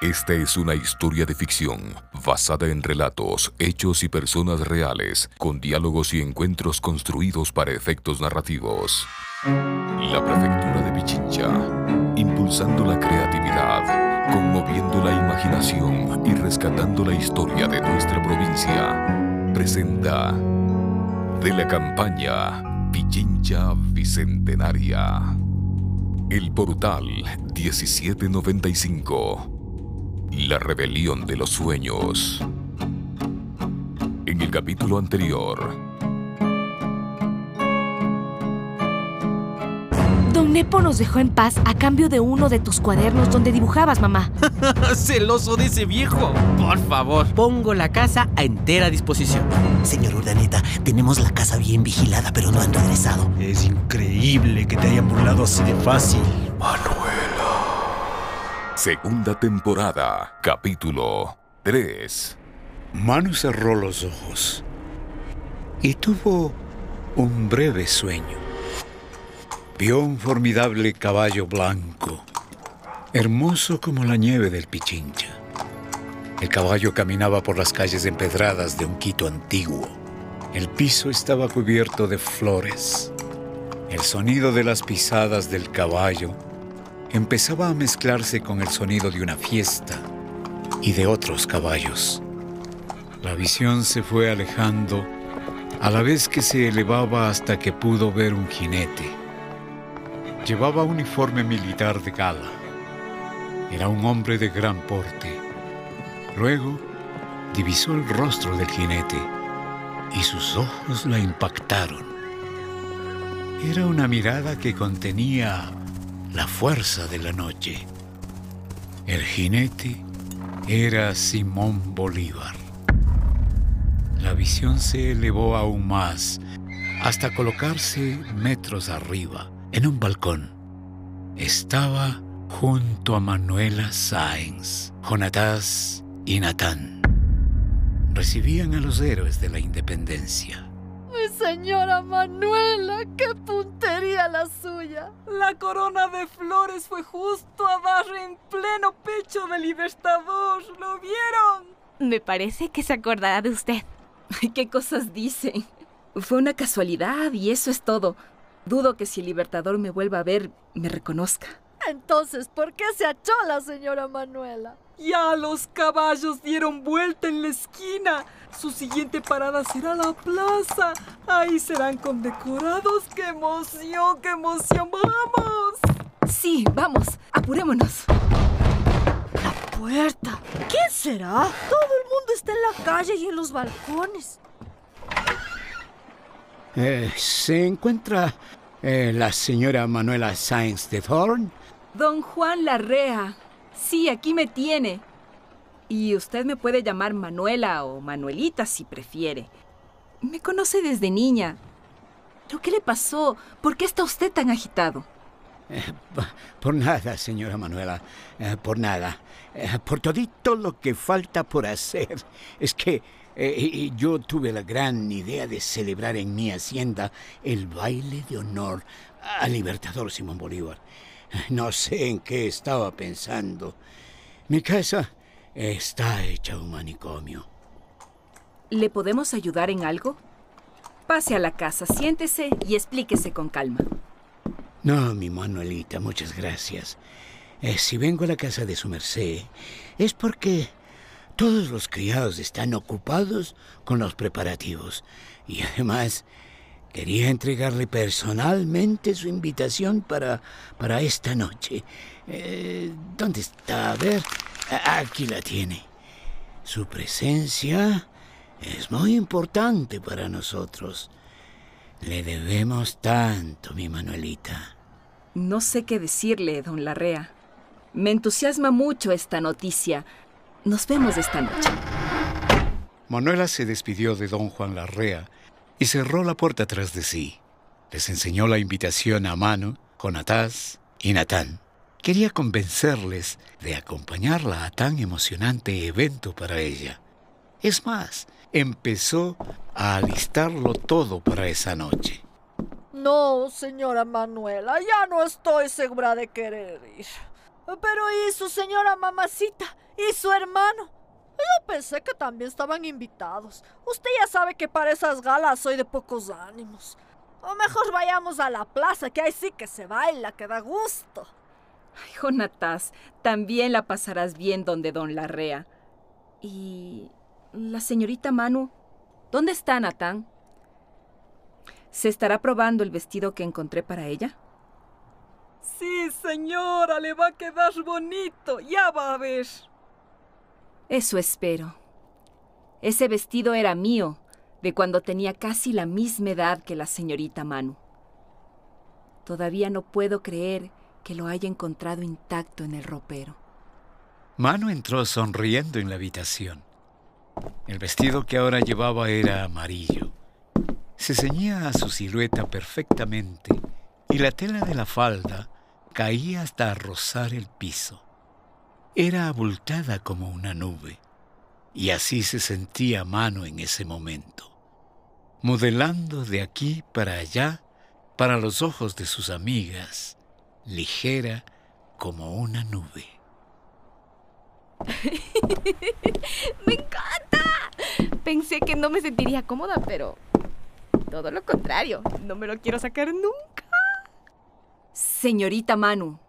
Esta es una historia de ficción basada en relatos, hechos y personas reales, con diálogos y encuentros construidos para efectos narrativos. La Prefectura de Pichincha, impulsando la creatividad, conmoviendo la imaginación y rescatando la historia de nuestra provincia, presenta de la campaña Pichincha Bicentenaria. El portal 1795 la rebelión de los sueños. En el capítulo anterior. Don Nepo nos dejó en paz a cambio de uno de tus cuadernos donde dibujabas, mamá. Celoso de ese viejo. Por favor. Pongo la casa a entera disposición. Señor Urdaneta, tenemos la casa bien vigilada, pero no han regresado. Es increíble que te hayan burlado así de fácil. Segunda temporada, capítulo 3. Manu cerró los ojos y tuvo un breve sueño. Vio un formidable caballo blanco, hermoso como la nieve del Pichincha. El caballo caminaba por las calles empedradas de un Quito antiguo. El piso estaba cubierto de flores. El sonido de las pisadas del caballo empezaba a mezclarse con el sonido de una fiesta y de otros caballos. La visión se fue alejando a la vez que se elevaba hasta que pudo ver un jinete. Llevaba uniforme militar de gala. Era un hombre de gran porte. Luego divisó el rostro del jinete y sus ojos la impactaron. Era una mirada que contenía la fuerza de la noche. El jinete era Simón Bolívar. La visión se elevó aún más hasta colocarse metros arriba, en un balcón. Estaba junto a Manuela Sáenz, Jonatás y Natán. Recibían a los héroes de la independencia. Señora Manuela, qué puntería la suya. La corona de flores fue justo a dar en pleno pecho del libertador. ¿Lo vieron? Me parece que se acordará de usted. ¿Qué cosas dicen? Fue una casualidad y eso es todo. Dudo que si el libertador me vuelva a ver, me reconozca. Entonces, ¿por qué se achó la señora Manuela? Ya los caballos dieron vuelta en la esquina. Su siguiente parada será la plaza. Ahí serán condecorados. ¡Qué emoción, qué emoción! ¡Vamos! Sí, vamos, apurémonos. La puerta. ¿Quién será? Todo el mundo está en la calle y en los balcones. Eh, ¿Se encuentra eh, la señora Manuela Sáenz de Thorn? Don Juan Larrea. Sí, aquí me tiene. Y usted me puede llamar Manuela o Manuelita si prefiere. Me conoce desde niña. ¿Pero qué le pasó? ¿Por qué está usted tan agitado? Eh, por nada, señora Manuela, eh, por nada. Eh, por todito lo que falta por hacer. Es que yo tuve la gran idea de celebrar en mi hacienda el baile de honor al libertador Simón Bolívar. No sé en qué estaba pensando. Mi casa está hecha un manicomio. ¿Le podemos ayudar en algo? Pase a la casa, siéntese y explíquese con calma. No, mi Manuelita, muchas gracias. Eh, si vengo a la casa de su merced, es porque todos los criados están ocupados con los preparativos. Y además, quería entregarle personalmente su invitación para, para esta noche. Eh, ¿Dónde está? A ver, aquí la tiene. Su presencia es muy importante para nosotros. Le debemos tanto, mi Manuelita. No sé qué decirle, don Larrea. Me entusiasma mucho esta noticia. Nos vemos esta noche. Manuela se despidió de don Juan Larrea y cerró la puerta tras de sí. Les enseñó la invitación a Manu, Jonatás y Natán. Quería convencerles de acompañarla a tan emocionante evento para ella. Es más, empezó a alistarlo todo para esa noche. No, señora Manuela, ya no estoy segura de querer ir. Pero ¿y su señora mamacita? ¿Y su hermano? Pensé que también estaban invitados. Usted ya sabe que para esas galas soy de pocos ánimos. O mejor vayamos a la plaza, que ahí sí que se baila, que da gusto. Ay, Jonatas, también la pasarás bien donde don Larrea. Y la señorita Manu, ¿dónde está Natán? ¿Se estará probando el vestido que encontré para ella? Sí, señora, le va a quedar bonito, ya va a ver. Eso espero. Ese vestido era mío, de cuando tenía casi la misma edad que la señorita Manu. Todavía no puedo creer que lo haya encontrado intacto en el ropero. Manu entró sonriendo en la habitación. El vestido que ahora llevaba era amarillo. Se ceñía a su silueta perfectamente y la tela de la falda caía hasta rozar el piso. Era abultada como una nube, y así se sentía Manu en ese momento, modelando de aquí para allá para los ojos de sus amigas, ligera como una nube. ¡Me encanta! Pensé que no me sentiría cómoda, pero todo lo contrario, no me lo quiero sacar nunca. Señorita Manu,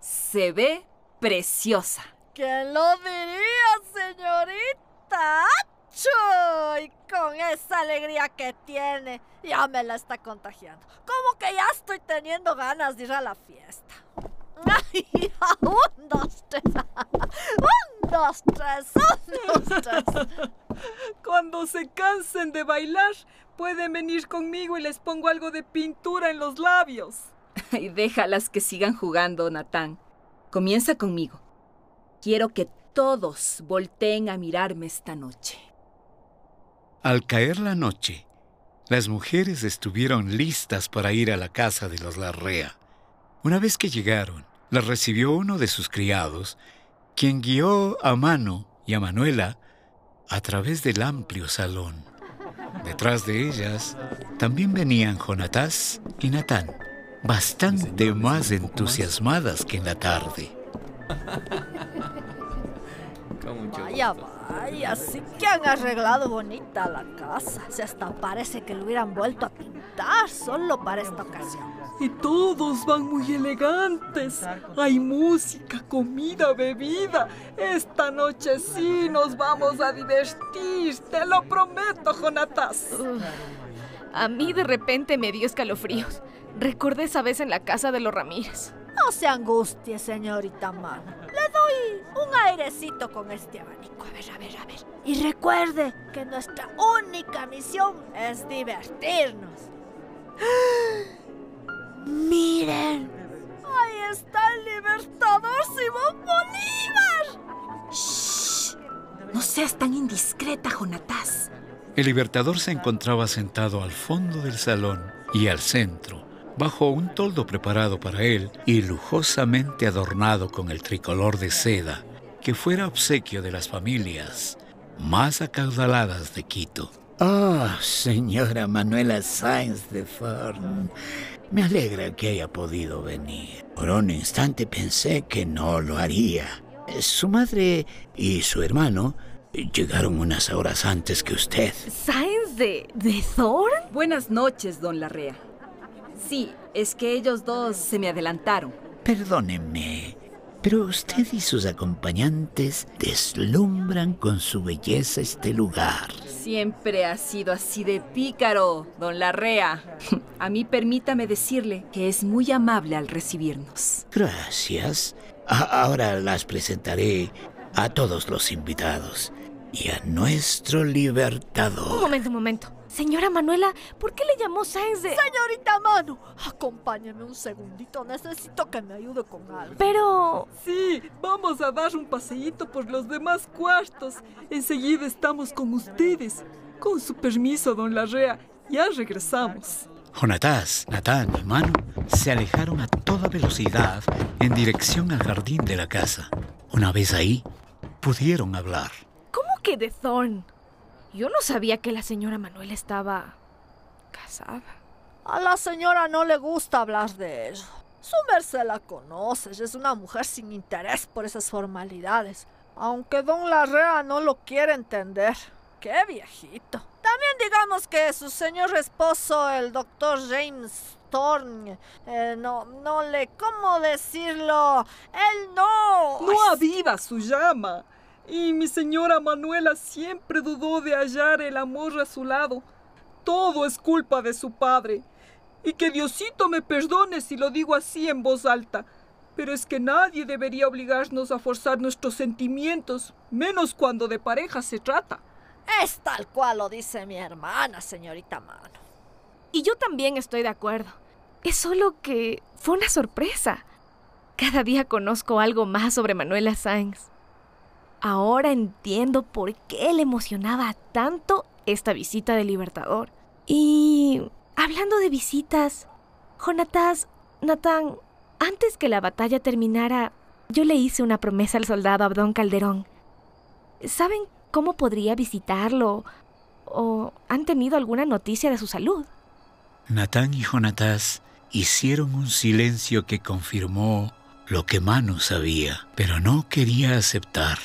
se ve preciosa. ¿Quién lo diría, señorita? ¡Acho! Y con esa alegría que tiene, ya me la está contagiando. Como que ya estoy teniendo ganas de ir a la fiesta. ¡Ay! Un, dos, tres. Un, dos, tres. Un, dos, tres. Cuando se cansen de bailar, pueden venir conmigo y les pongo algo de pintura en los labios. Y déjalas que sigan jugando, Natán. Comienza conmigo. Quiero que todos volteen a mirarme esta noche. Al caer la noche, las mujeres estuvieron listas para ir a la casa de los Larrea. Una vez que llegaron, las recibió uno de sus criados, quien guió a Mano y a Manuela a través del amplio salón. Detrás de ellas también venían Jonatás y Natán, bastante más entusiasmadas que en la tarde. Vaya, vaya, sí que han arreglado bonita la casa. Se hasta parece que lo hubieran vuelto a pintar solo para esta ocasión. Y todos van muy elegantes. Hay música, comida, bebida. Esta noche sí nos vamos a divertir. Te lo prometo, Jonatas. A mí de repente me dio escalofríos. Recordé esa vez en la casa de los Ramírez. No se angustie, señorita Mano. Un airecito con este abanico. A ver, a ver, a ver. Y recuerde que nuestra única misión es divertirnos. ¡Miren! ¡Ahí está el libertador Simón Bolívar! ¡Shh! No seas tan indiscreta, Jonatás. El libertador se encontraba sentado al fondo del salón y al centro, bajo un toldo preparado para él y lujosamente adornado con el tricolor de seda, que fuera obsequio de las familias más acaudaladas de Quito. Ah, señora Manuela Sáenz de Forn. Me alegra que haya podido venir. Por un instante pensé que no lo haría. Su madre y su hermano llegaron unas horas antes que usted. ¿Sáenz de. de Thorn? Buenas noches, don Larrea. Sí, es que ellos dos se me adelantaron. Perdónenme, pero usted y sus acompañantes deslumbran con su belleza este lugar. Siempre ha sido así de pícaro, don Larrea. A mí permítame decirle que es muy amable al recibirnos. Gracias. A- ahora las presentaré a todos los invitados y a nuestro Un libertador. momento, un momento. Señora Manuela, ¿por qué le llamó Sáenz de.? Señorita Manu, acompáñeme un segundito. Necesito que me ayude con algo. Pero. Sí, vamos a dar un paseíto por los demás cuartos. Enseguida estamos con ustedes. Con su permiso, don Larrea, ya regresamos. Jonatás, Natán y Manu se alejaron a toda velocidad en dirección al jardín de la casa. Una vez ahí, pudieron hablar. ¿Cómo que de Thorn? Yo no sabía que la señora Manuela estaba. casada. A la señora no le gusta hablar de ello. Su merced la conoce, es una mujer sin interés por esas formalidades. Aunque don Larrea no lo quiere entender. Qué viejito. También digamos que su señor esposo, el doctor James Thorne, eh, no, no le, ¿cómo decirlo? Él no. No aviva su llama. Y mi señora Manuela siempre dudó de hallar el amor a su lado. Todo es culpa de su padre. Y que Diosito me perdone si lo digo así en voz alta. Pero es que nadie debería obligarnos a forzar nuestros sentimientos, menos cuando de pareja se trata. Es tal cual lo dice mi hermana, señorita Mano. Y yo también estoy de acuerdo. Es solo que fue una sorpresa. Cada día conozco algo más sobre Manuela Sáenz. Ahora entiendo por qué le emocionaba tanto esta visita del Libertador. Y hablando de visitas, Jonatas, Natán, antes que la batalla terminara, yo le hice una promesa al soldado Abdón Calderón. ¿Saben cómo podría visitarlo? ¿O han tenido alguna noticia de su salud? Natán y Jonatas hicieron un silencio que confirmó lo que Manu sabía, pero no quería aceptar.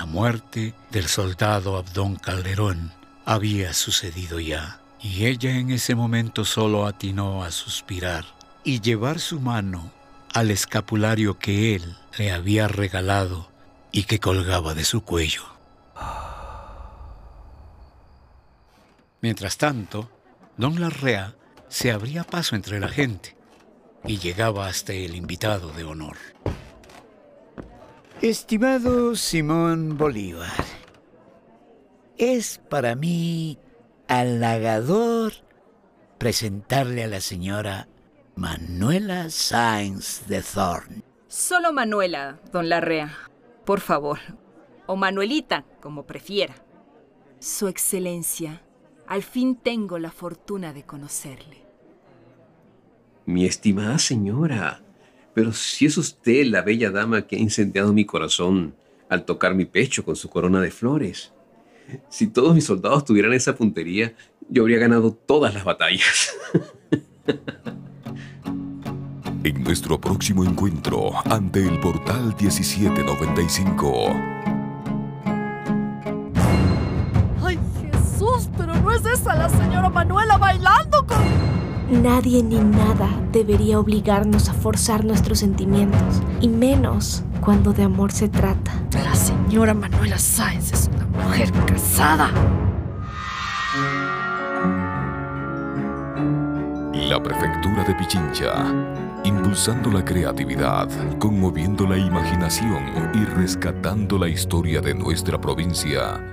La muerte del soldado Abdón Calderón había sucedido ya, y ella en ese momento solo atinó a suspirar y llevar su mano al escapulario que él le había regalado y que colgaba de su cuello. Mientras tanto, don Larrea se abría paso entre la gente y llegaba hasta el invitado de honor. Estimado Simón Bolívar, es para mí halagador presentarle a la señora Manuela Sáenz de Thorne. Solo Manuela, don Larrea. Por favor. O Manuelita, como prefiera. Su Excelencia, al fin tengo la fortuna de conocerle. Mi estimada señora, pero si es usted la bella dama que ha incendiado mi corazón al tocar mi pecho con su corona de flores. Si todos mis soldados tuvieran esa puntería, yo habría ganado todas las batallas. En nuestro próximo encuentro ante el portal 1795. Nadie ni nada debería obligarnos a forzar nuestros sentimientos, y menos cuando de amor se trata. La señora Manuela Sáenz es una mujer casada. La prefectura de Pichincha, impulsando la creatividad, conmoviendo la imaginación y rescatando la historia de nuestra provincia,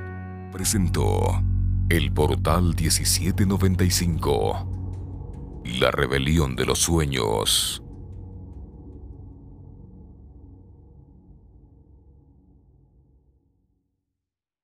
presentó el portal 1795, la rebelión de los sueños.